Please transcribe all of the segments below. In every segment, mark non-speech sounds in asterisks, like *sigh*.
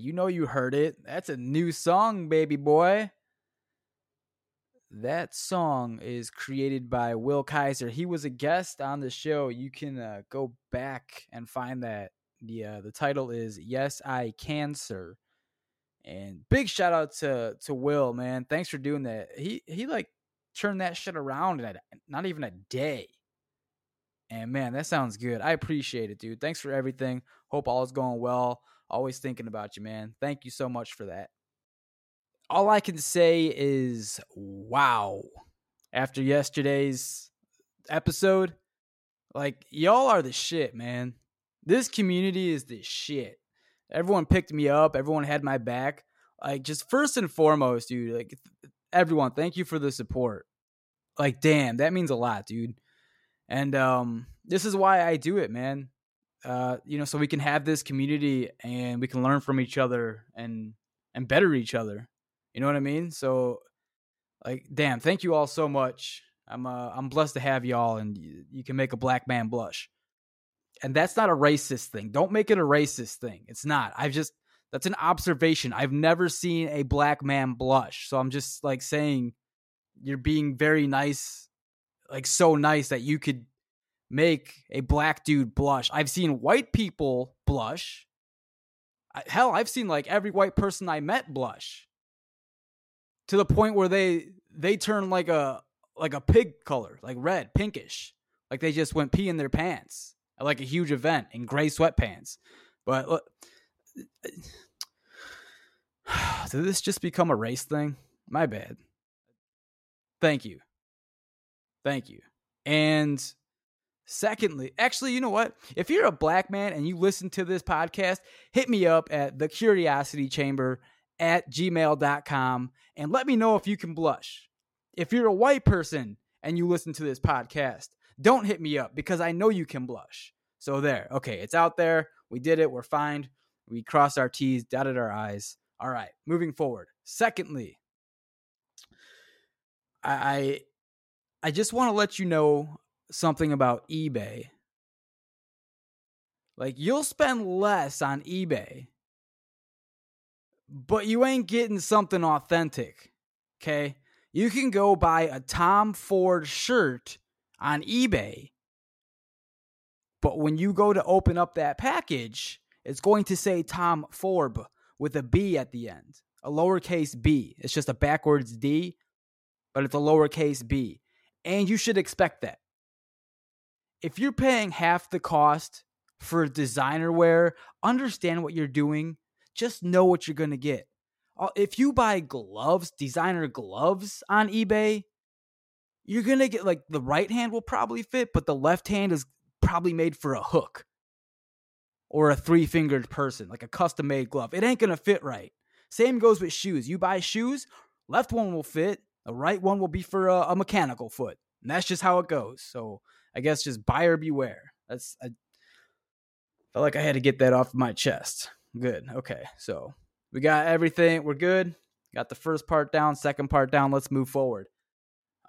You know you heard it. That's a new song, baby boy. That song is created by Will Kaiser. He was a guest on the show. You can uh, go back and find that. The uh, the title is "Yes I Cancer," and big shout out to to Will, man. Thanks for doing that. He he like turned that shit around in a, not even a day. And man, that sounds good. I appreciate it, dude. Thanks for everything. Hope all is going well. Always thinking about you, man. Thank you so much for that. All I can say is wow. After yesterday's episode, like y'all are the shit, man. This community is the shit. Everyone picked me up, everyone had my back. Like just first and foremost, dude, like everyone, thank you for the support. Like damn, that means a lot, dude. And um this is why I do it, man uh, you know, so we can have this community and we can learn from each other and and better each other. You know what I mean? So, like, damn, thank you all so much. I'm uh, I'm blessed to have y'all, and you, you can make a black man blush. And that's not a racist thing. Don't make it a racist thing. It's not. I've just that's an observation. I've never seen a black man blush. So I'm just like saying you're being very nice, like so nice that you could make a black dude blush. I've seen white people blush. Hell, I've seen like every white person I met blush to the point where they they turn like a like a pig color, like red, pinkish, like they just went pee in their pants at like a huge event in gray sweatpants. But look, *sighs* did this just become a race thing? My bad. Thank you. Thank you. And Secondly, actually, you know what? If you're a black man and you listen to this podcast, hit me up at the curiosity chamber at gmail.com and let me know if you can blush. If you're a white person and you listen to this podcast, don't hit me up because I know you can blush. So there. Okay, it's out there. We did it. We're fine. We crossed our T's, dotted our I's. All right, moving forward. Secondly, I I just want to let you know something about eBay. Like you'll spend less on eBay, but you ain't getting something authentic. Okay? You can go buy a Tom Ford shirt on eBay, but when you go to open up that package, it's going to say Tom Ford with a B at the end, a lowercase b. It's just a backwards D, but it's a lowercase b. And you should expect that if you're paying half the cost for designer wear, understand what you're doing. Just know what you're going to get. Uh, if you buy gloves, designer gloves on eBay, you're going to get like the right hand will probably fit, but the left hand is probably made for a hook or a three fingered person, like a custom made glove. It ain't going to fit right. Same goes with shoes. You buy shoes, left one will fit, the right one will be for a, a mechanical foot. And that's just how it goes. So I guess just buyer beware. That's I felt like I had to get that off my chest. Good. Okay. So we got everything. We're good. Got the first part down, second part down. Let's move forward.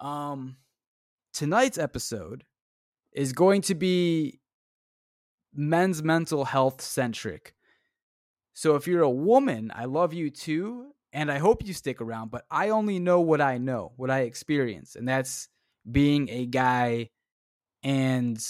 Um tonight's episode is going to be men's mental health centric. So if you're a woman, I love you too, and I hope you stick around, but I only know what I know, what I experience, and that's being a guy and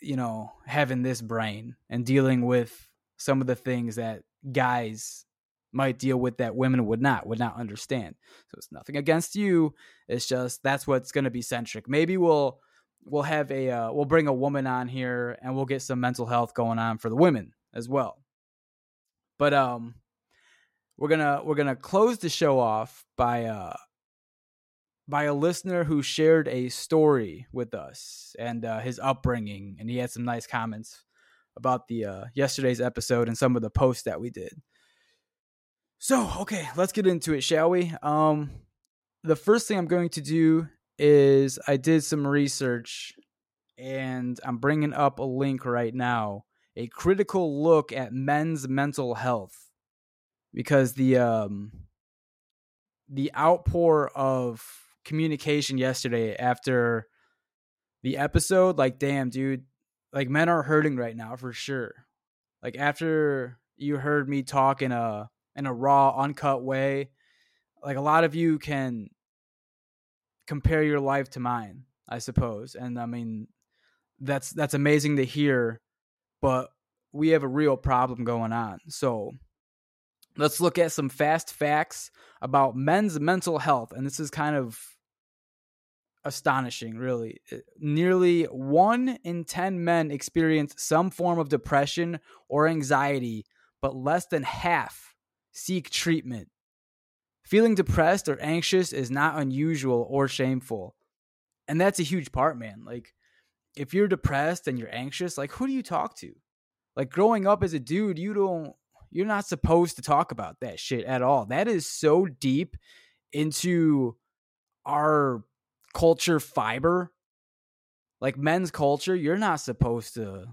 you know having this brain and dealing with some of the things that guys might deal with that women would not would not understand. So it's nothing against you it's just that's what's going to be centric. Maybe we'll we'll have a uh, we'll bring a woman on here and we'll get some mental health going on for the women as well. But um we're gonna we're gonna close the show off by uh by a listener who shared a story with us and uh, his upbringing, and he had some nice comments about the uh, yesterday's episode and some of the posts that we did. So, okay, let's get into it, shall we? Um, the first thing I'm going to do is I did some research, and I'm bringing up a link right now, a critical look at men's mental health, because the um the outpour of communication yesterday after the episode like damn dude like men are hurting right now for sure Like after you heard me talk in a in a raw, uncut way, like a lot of you can compare your life to mine, I suppose. And I mean that's that's amazing to hear, but we have a real problem going on. So let's look at some fast facts about men's mental health. And this is kind of astonishing, really. Uh, nearly one in 10 men experience some form of depression or anxiety, but less than half seek treatment. Feeling depressed or anxious is not unusual or shameful. And that's a huge part, man. Like, if you're depressed and you're anxious, like, who do you talk to? Like, growing up as a dude, you don't, you're not supposed to talk about that shit at all. That is so deep into our culture fiber, like men's culture, you're not supposed to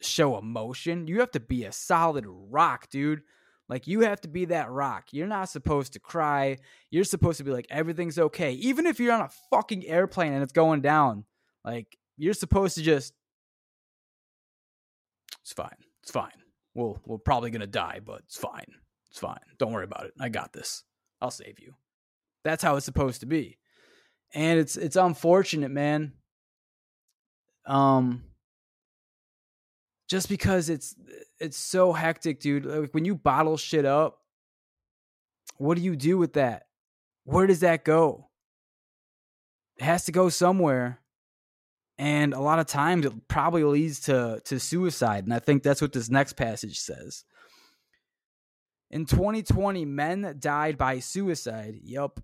show emotion. You have to be a solid rock, dude. Like you have to be that rock. You're not supposed to cry. You're supposed to be like everything's okay. Even if you're on a fucking airplane and it's going down, like you're supposed to just it's fine. It's fine. We'll we're probably to die, but it's fine. It's fine. Don't worry about it. I got this. I'll save you. That's how it's supposed to be and it's it's unfortunate, man. Um, just because it's it's so hectic, dude. Like when you bottle shit up, what do you do with that? Where does that go? It has to go somewhere. And a lot of times it probably leads to to suicide. And I think that's what this next passage says. In 2020, men died by suicide. Yup.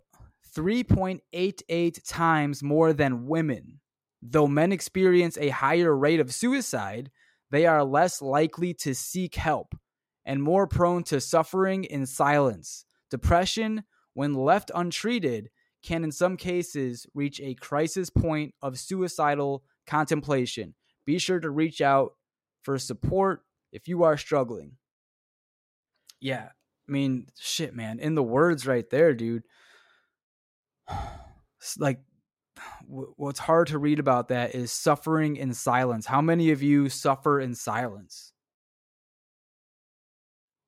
3.88 times more than women. Though men experience a higher rate of suicide, they are less likely to seek help and more prone to suffering in silence. Depression, when left untreated, can in some cases reach a crisis point of suicidal contemplation. Be sure to reach out for support if you are struggling. Yeah, I mean, shit, man. In the words right there, dude *sighs* like *sighs* what's hard to read about that is suffering in silence. How many of you suffer in silence?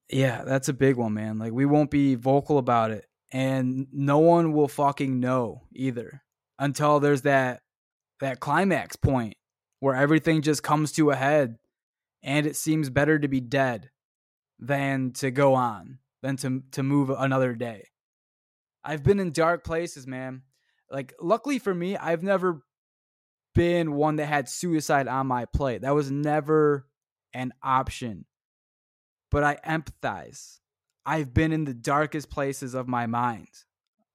Yeah, that's a big one, man. Like we won't be vocal about it and no one will fucking know either until there's that that climax point where everything just comes to a head and it seems better to be dead than to go on, than to to move another day. I've been in dark places, man. Like, luckily for me, I've never been one that had suicide on my plate. That was never an option. But I empathize. I've been in the darkest places of my mind.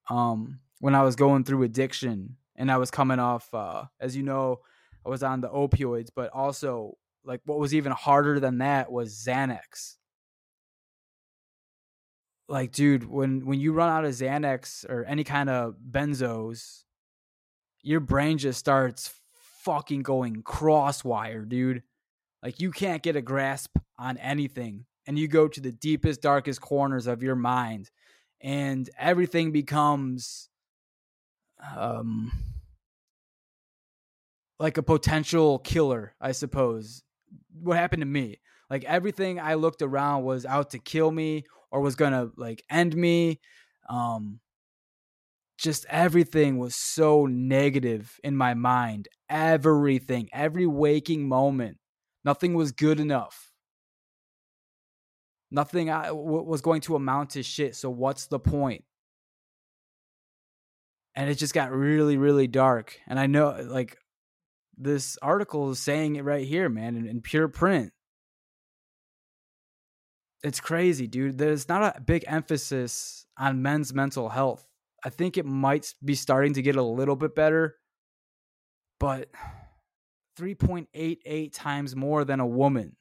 Um, when I was going through addiction and I was coming off, uh, as you know, I was on the opioids, but also like what was even harder than that was Xanax like dude when when you run out of xanax or any kind of benzos your brain just starts fucking going crosswire dude like you can't get a grasp on anything and you go to the deepest darkest corners of your mind and everything becomes um like a potential killer i suppose what happened to me like everything i looked around was out to kill me or was gonna like end me. Um, just everything was so negative in my mind. Everything, every waking moment, nothing was good enough. Nothing I, w- was going to amount to shit. So what's the point? And it just got really, really dark. And I know, like, this article is saying it right here, man, in, in pure print it's crazy, dude. There's not a big emphasis on men's mental health. I think it might be starting to get a little bit better, but 3.88 times more than a woman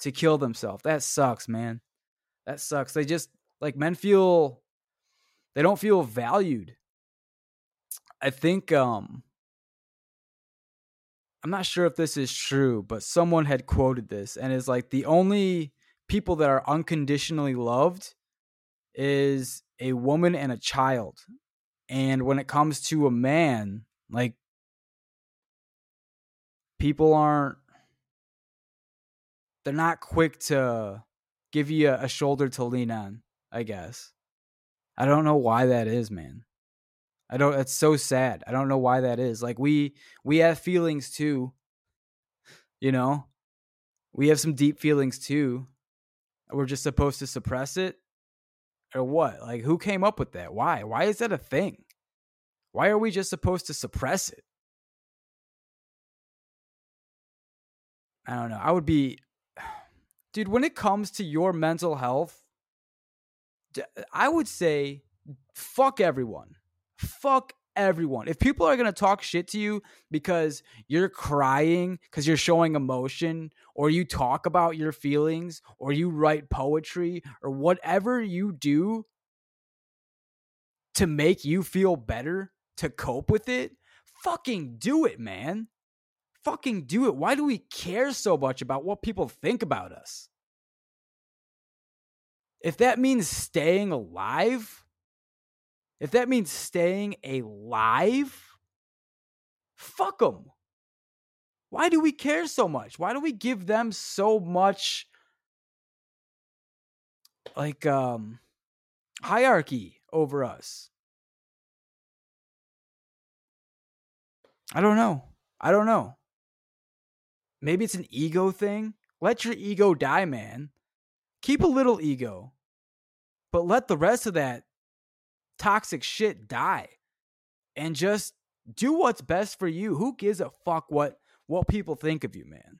to kill themselves. That sucks, man. That sucks. They just like men feel they don't feel valued. I think um I'm not sure if this is true, but someone had quoted this and is like the only people that are unconditionally loved is a woman and a child. And when it comes to a man, like people aren't they're not quick to give you a, a shoulder to lean on, I guess. I don't know why that is, man. I don't it's so sad. I don't know why that is. Like we we have feelings too. You know? We have some deep feelings too. We're just supposed to suppress it or what? Like who came up with that? Why? Why is that a thing? Why are we just supposed to suppress it? I don't know. I would be dude, when it comes to your mental health, I would say fuck everyone. Fuck everyone. If people are going to talk shit to you because you're crying, because you're showing emotion, or you talk about your feelings, or you write poetry, or whatever you do to make you feel better, to cope with it, fucking do it, man. Fucking do it. Why do we care so much about what people think about us? If that means staying alive, if that means staying alive, fuck them. Why do we care so much? Why do we give them so much like um hierarchy over us? I don't know. I don't know. Maybe it's an ego thing. Let your ego die, man. Keep a little ego. But let the rest of that toxic shit die and just do what's best for you. Who gives a fuck what what people think of you, man?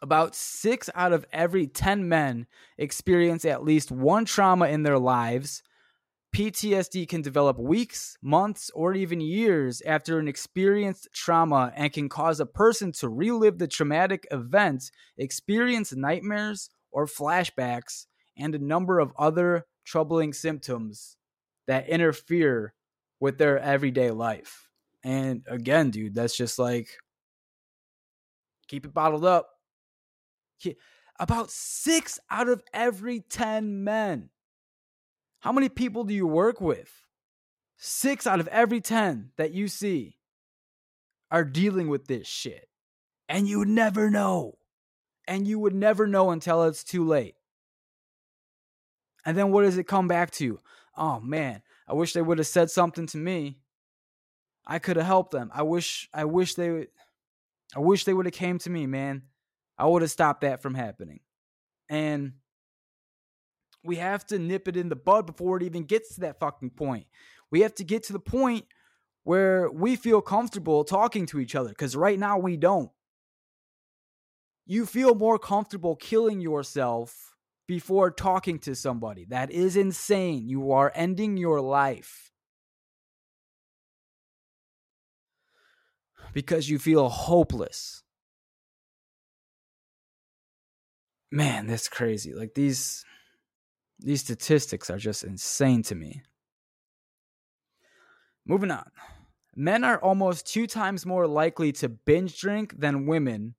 About 6 out of every 10 men experience at least one trauma in their lives. PTSD can develop weeks, months, or even years after an experienced trauma and can cause a person to relive the traumatic event, experience nightmares or flashbacks, and a number of other troubling symptoms that interfere with their everyday life. And again, dude, that's just like keep it bottled up. About six out of every 10 men. How many people do you work with? Six out of every 10 that you see are dealing with this shit. And you would never know. And you would never know until it's too late. And then what does it come back to? Oh man, I wish they would have said something to me. I could have helped them. I wish I wish they would I wish they would have came to me, man. I would have stopped that from happening. And we have to nip it in the bud before it even gets to that fucking point. We have to get to the point where we feel comfortable talking to each other cuz right now we don't. You feel more comfortable killing yourself before talking to somebody. That is insane. You are ending your life because you feel hopeless. Man, that's crazy. Like these these statistics are just insane to me. Moving on. Men are almost 2 times more likely to binge drink than women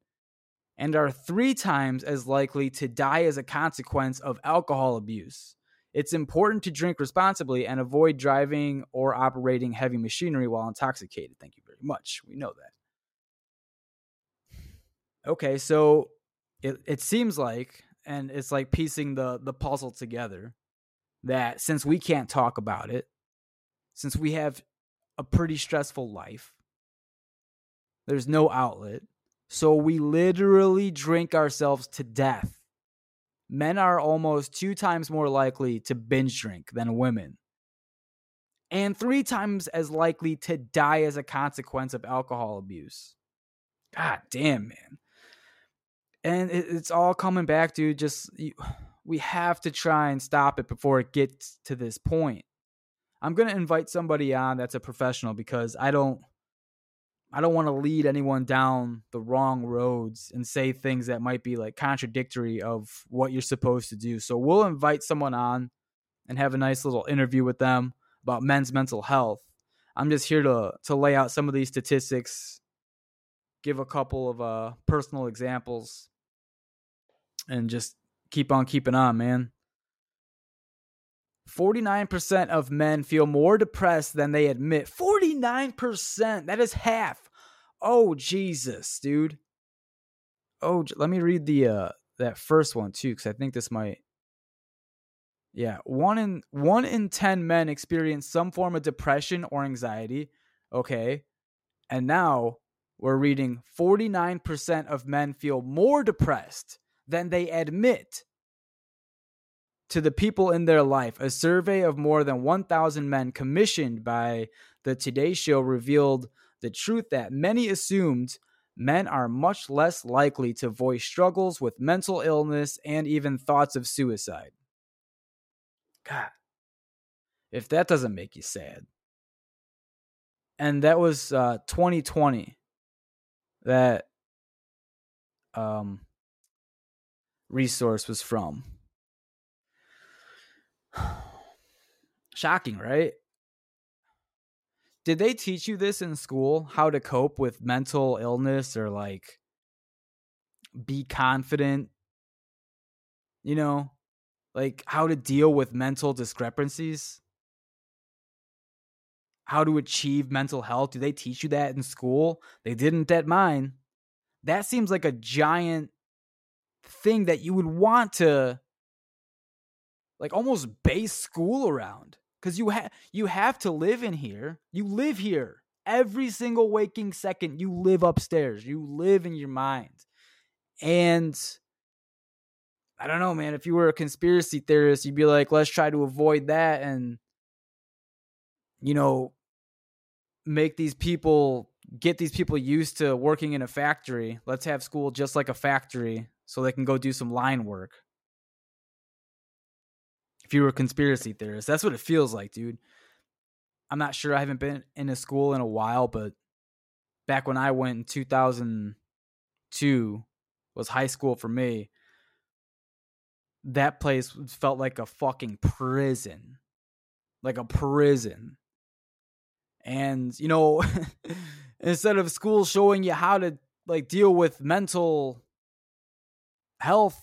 and are three times as likely to die as a consequence of alcohol abuse. It's important to drink responsibly and avoid driving or operating heavy machinery while intoxicated. Thank you very much. We know that. Okay, so it, it seems like, and it's like piecing the, the puzzle together, that since we can't talk about it, since we have a pretty stressful life, there's no outlet so we literally drink ourselves to death. Men are almost two times more likely to binge drink than women, and three times as likely to die as a consequence of alcohol abuse. God damn, man. And it's all coming back, dude. Just we have to try and stop it before it gets to this point. I'm going to invite somebody on that's a professional because I don't I don't want to lead anyone down the wrong roads and say things that might be like contradictory of what you're supposed to do. So we'll invite someone on and have a nice little interview with them about men's mental health. I'm just here to to lay out some of these statistics, give a couple of uh personal examples and just keep on keeping on, man. 49% of men feel more depressed than they admit. 49%. That is half. Oh, Jesus, dude. oh, let me read the uh that first one too, because I think this might. Yeah, one in one in ten men experience some form of depression or anxiety. Okay, and now we're reading 49% of men feel more depressed than they admit to the people in their life. A survey of more than 1,000 men commissioned by the Today Show revealed the truth that many assumed men are much less likely to voice struggles with mental illness and even thoughts of suicide. God, if that doesn't make you sad. And that was uh, 2020 that um, resource was from. *sighs* Shocking, right? Did they teach you this in school? How to cope with mental illness or like be confident? You know, like how to deal with mental discrepancies? How to achieve mental health? Do they teach you that in school? They didn't at mine. That seems like a giant thing that you would want to like almost base school around because you have you have to live in here. You live here every single waking second. You live upstairs. You live in your mind, and I don't know, man. If you were a conspiracy theorist, you'd be like, let's try to avoid that, and you know, make these people get these people used to working in a factory. Let's have school just like a factory so they can go do some line work if you were a conspiracy theorist. That's what it feels like, dude. I'm not sure. I haven't been in a school in a while, but back when I went in 2002 was high school for me. That place felt like a fucking prison. Like a prison. And, you know, *laughs* instead of school showing you how to like deal with mental health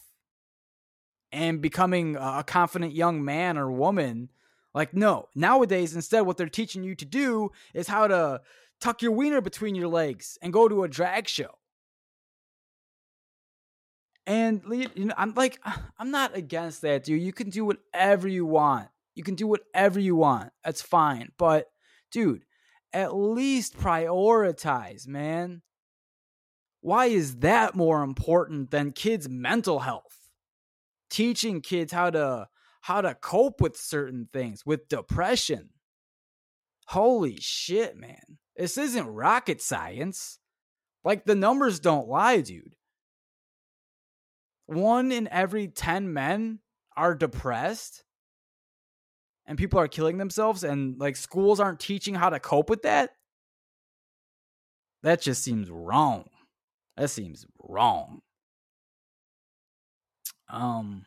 and becoming a confident young man or woman. Like, no, nowadays, instead, what they're teaching you to do is how to tuck your wiener between your legs and go to a drag show. And you know, I'm like, *sighs* I'm not against that, dude. You can do whatever you want. You can do whatever you want. That's fine. But, dude, at least prioritize, man. Why is that more important than kids' mental health? teaching kids how to how to cope with certain things with depression. Holy shit man. This isn't rocket science. Like the numbers don't lie dude. One in every 10 men are depressed and people are killing themselves and like schools aren't teaching how to cope with that? That just seems wrong that seems wrong um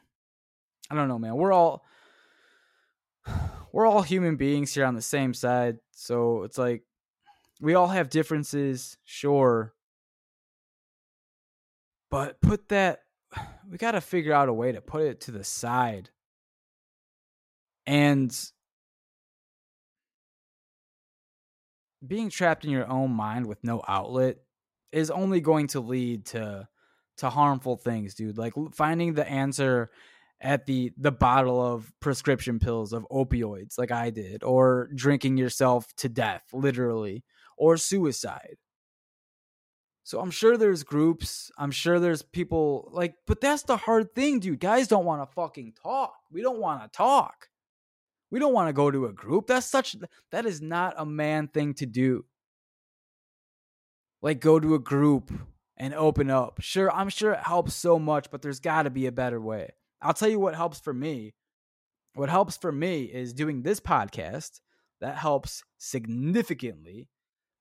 I don't know, man. We're all *sighs* we're all human beings here on the same side. So it's like we all have differences, sure. But put that *sighs* we got to figure out a way to put it to the side. And being trapped in your own mind with no outlet is only going to lead to to harmful things, dude. Like finding the answer at the the bottle of prescription pills of opioids like I did or drinking yourself to death literally or suicide. So I'm sure there's groups, I'm sure there's people like but that's the hard thing, dude. Guys don't want to fucking talk. We don't want to talk. We don't want to go to a group. That's such that is not a man thing to do. Like go to a group and open up. Sure, I'm sure it helps so much, but there's got to be a better way. I'll tell you what helps for me. What helps for me is doing this podcast. That helps significantly.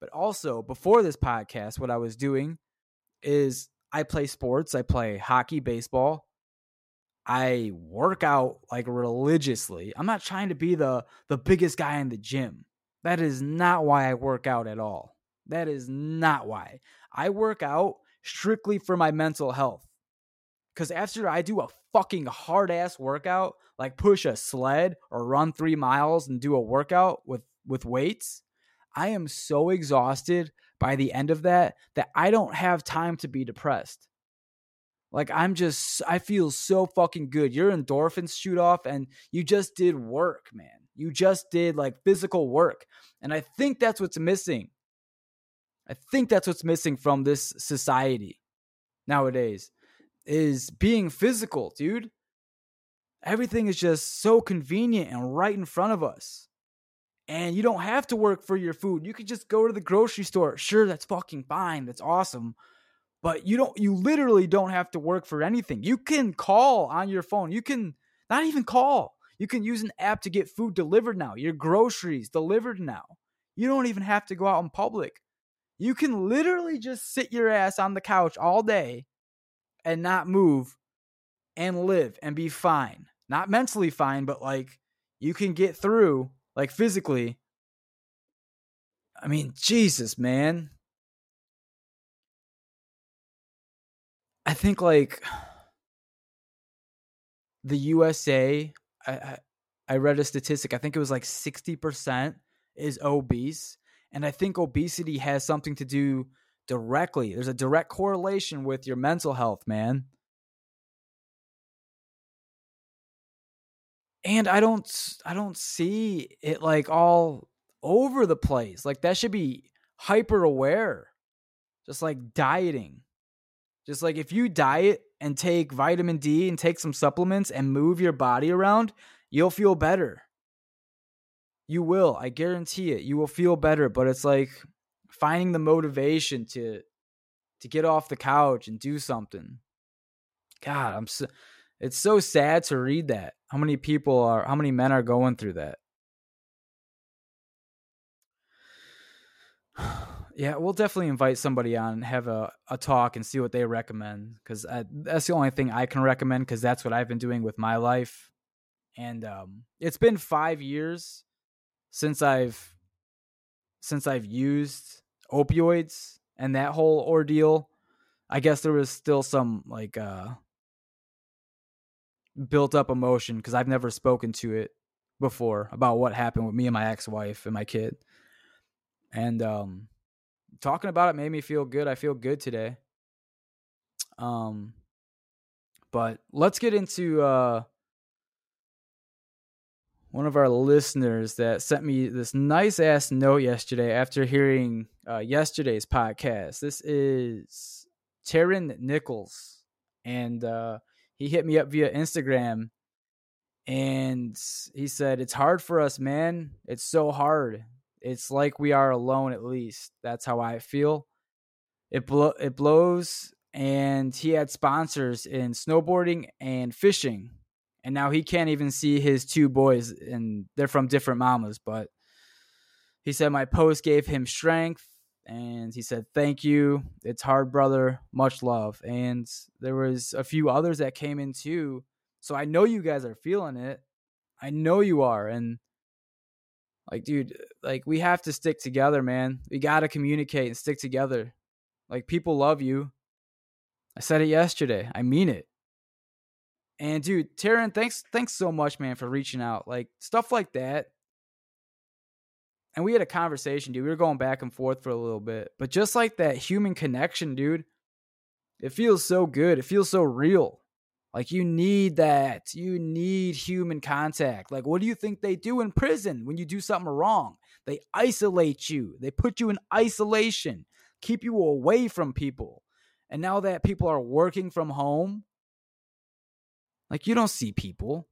But also, before this podcast, what I was doing is I play sports. I play hockey, baseball. I work out like religiously. I'm not trying to be the the biggest guy in the gym. That is not why I work out at all. That is not why. I work out strictly for my mental health. Cuz after I do a fucking hard ass workout, like push a sled or run 3 miles and do a workout with with weights, I am so exhausted by the end of that that I don't have time to be depressed. Like I'm just I feel so fucking good. Your endorphins shoot off and you just did work, man. You just did like physical work. And I think that's what's missing. I think that's what's missing from this society nowadays is being physical, dude. Everything is just so convenient and right in front of us. And you don't have to work for your food. You could just go to the grocery store. Sure, that's fucking fine. That's awesome. But you don't you literally don't have to work for anything. You can call on your phone. You can not even call. You can use an app to get food delivered now. Your groceries delivered now. You don't even have to go out in public. You can literally just sit your ass on the couch all day and not move and live and be fine. Not mentally fine, but like you can get through, like physically. I mean, Jesus, man. I think like the USA, I, I, I read a statistic. I think it was like sixty percent is obese, and I think obesity has something to do directly. There's a direct correlation with your mental health, man. And I don't I don't see it like all over the place. Like that should be hyper aware. Just like dieting. Just like if you diet and take vitamin D and take some supplements and move your body around, you'll feel better. You will. I guarantee it. You will feel better, but it's like finding the motivation to to get off the couch and do something. God, I'm so it's so sad to read that. How many people are how many men are going through that? *sighs* yeah, we'll definitely invite somebody on and have a, a talk and see what they recommend because that's the only thing I can recommend because that's what I've been doing with my life. And um, it's been five years since I've since I've used opioids and that whole ordeal, I guess there was still some like uh built up emotion because I've never spoken to it before about what happened with me and my ex-wife and my kid. And um talking about it made me feel good. I feel good today. Um but let's get into uh one of our listeners that sent me this nice ass note yesterday after hearing uh, yesterday's podcast. This is Taryn Nichols, and uh, he hit me up via Instagram, and he said, "It's hard for us, man. It's so hard. It's like we are alone. At least that's how I feel. It blow it blows." And he had sponsors in snowboarding and fishing and now he can't even see his two boys and they're from different mamas but he said my post gave him strength and he said thank you. It's hard brother. Much love. And there was a few others that came in too. So i know you guys are feeling it. I know you are. And like dude like we have to stick together man. We got to communicate and stick together. Like people love you. I said it yesterday. I mean it and dude, Taryn, thanks thanks so much, man, for reaching out. Like stuff like that. And we had a conversation, dude. We were going back and forth for a little bit. But just like that human connection, dude, it feels so good. It feels so real. Like you need that. You need human contact. Like what do you think they do in prison when you do something wrong? They isolate you. They put you in isolation, keep you away from people. And now that people are working from home, like you don't see people.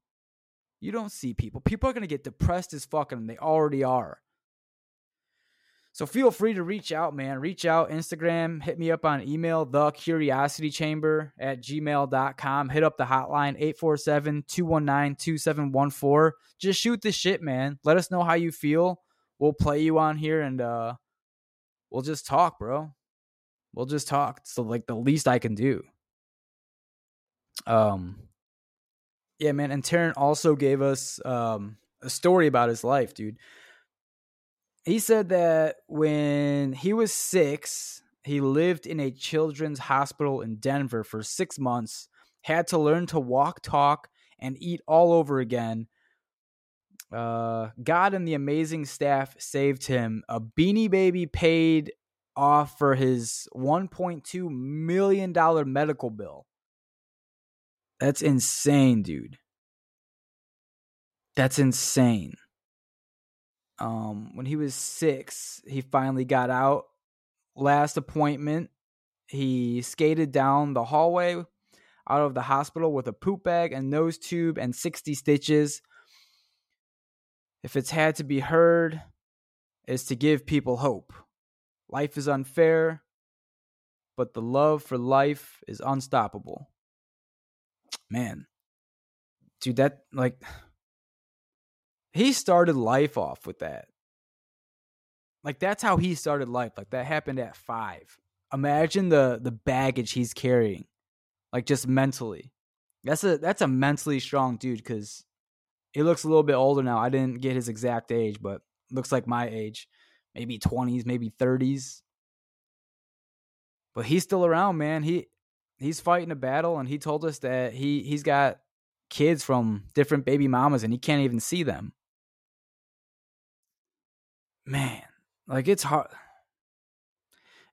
You don't see people. People are going to get depressed as fucking they already are. So feel free to reach out, man. Reach out, Instagram, hit me up on email, the curiosity chamber at gmail.com. Hit up the hotline, 847-219-2714. Just shoot the shit, man. Let us know how you feel. We'll play you on here and uh we'll just talk, bro. We'll just talk. So like the least I can do. Um yeah, man. And Taryn also gave us um, a story about his life, dude. He said that when he was six, he lived in a children's hospital in Denver for six months, had to learn to walk, talk, and eat all over again. Uh, God and the amazing staff saved him. A beanie baby paid off for his $1.2 million medical bill. That's insane, dude. That's insane. Um, when he was six, he finally got out. Last appointment, he skated down the hallway out of the hospital with a poop bag and nose tube and 60 stitches. If it's had to be heard, is to give people hope. Life is unfair, but the love for life is unstoppable. Man, dude, that like *sighs* he started life off with that. Like that's how he started life. Like that happened at 5. Imagine the the baggage he's carrying. Like just mentally. That's a that's a mentally strong dude cuz he looks a little bit older now. I didn't get his exact age, but looks like my age. Maybe 20s, maybe 30s. But he's still around, man. He he's fighting a battle and he told us that he he's got kids from different baby mamas and he can't even see them man, like it's hard.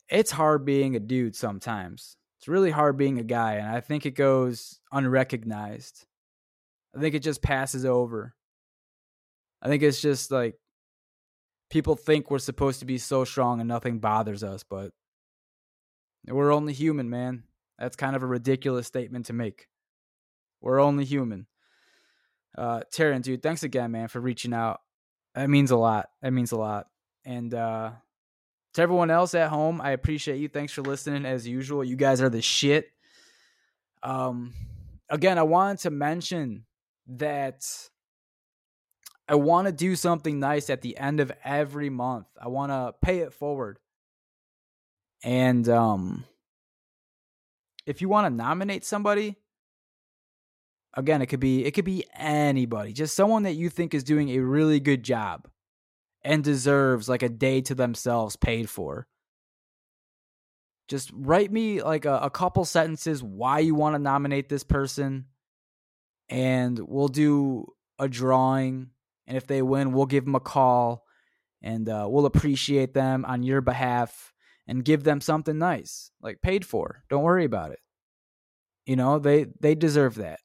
It's hard being a dude sometimes. It's really hard being a guy, and I think it goes unrecognized. I think it just passes over. I think it's just like people think we're supposed to be so strong and nothing bothers us, but we're only human, man. That's kind of a ridiculous statement to make. We're only human. Uh, Taryn, dude, thanks again, man, for reaching out. That means a lot. That means a lot. And uh, to everyone else at home, I appreciate you. Thanks for listening as usual. You guys are the shit. Um, again, I wanted to mention that I want to do something nice at the end of every month. I want to pay it forward. And um, if you want to nominate somebody, again it could be it could be anybody just someone that you think is doing a really good job and deserves like a day to themselves paid for. Just write me like a, a couple sentences why you want to nominate this person and we'll do a drawing and if they win we'll give them a call and uh, we'll appreciate them on your behalf and give them something nice like paid for don't worry about it you know they they deserve that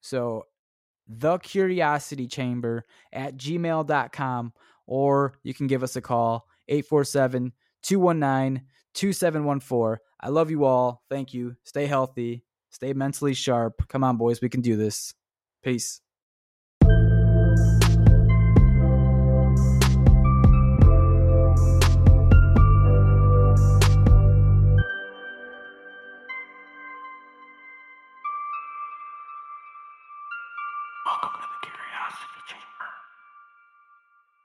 so, the curiosity chamber at gmail.com, or you can give us a call 847 219 2714. I love you all. Thank you. Stay healthy, stay mentally sharp. Come on, boys. We can do this. Peace.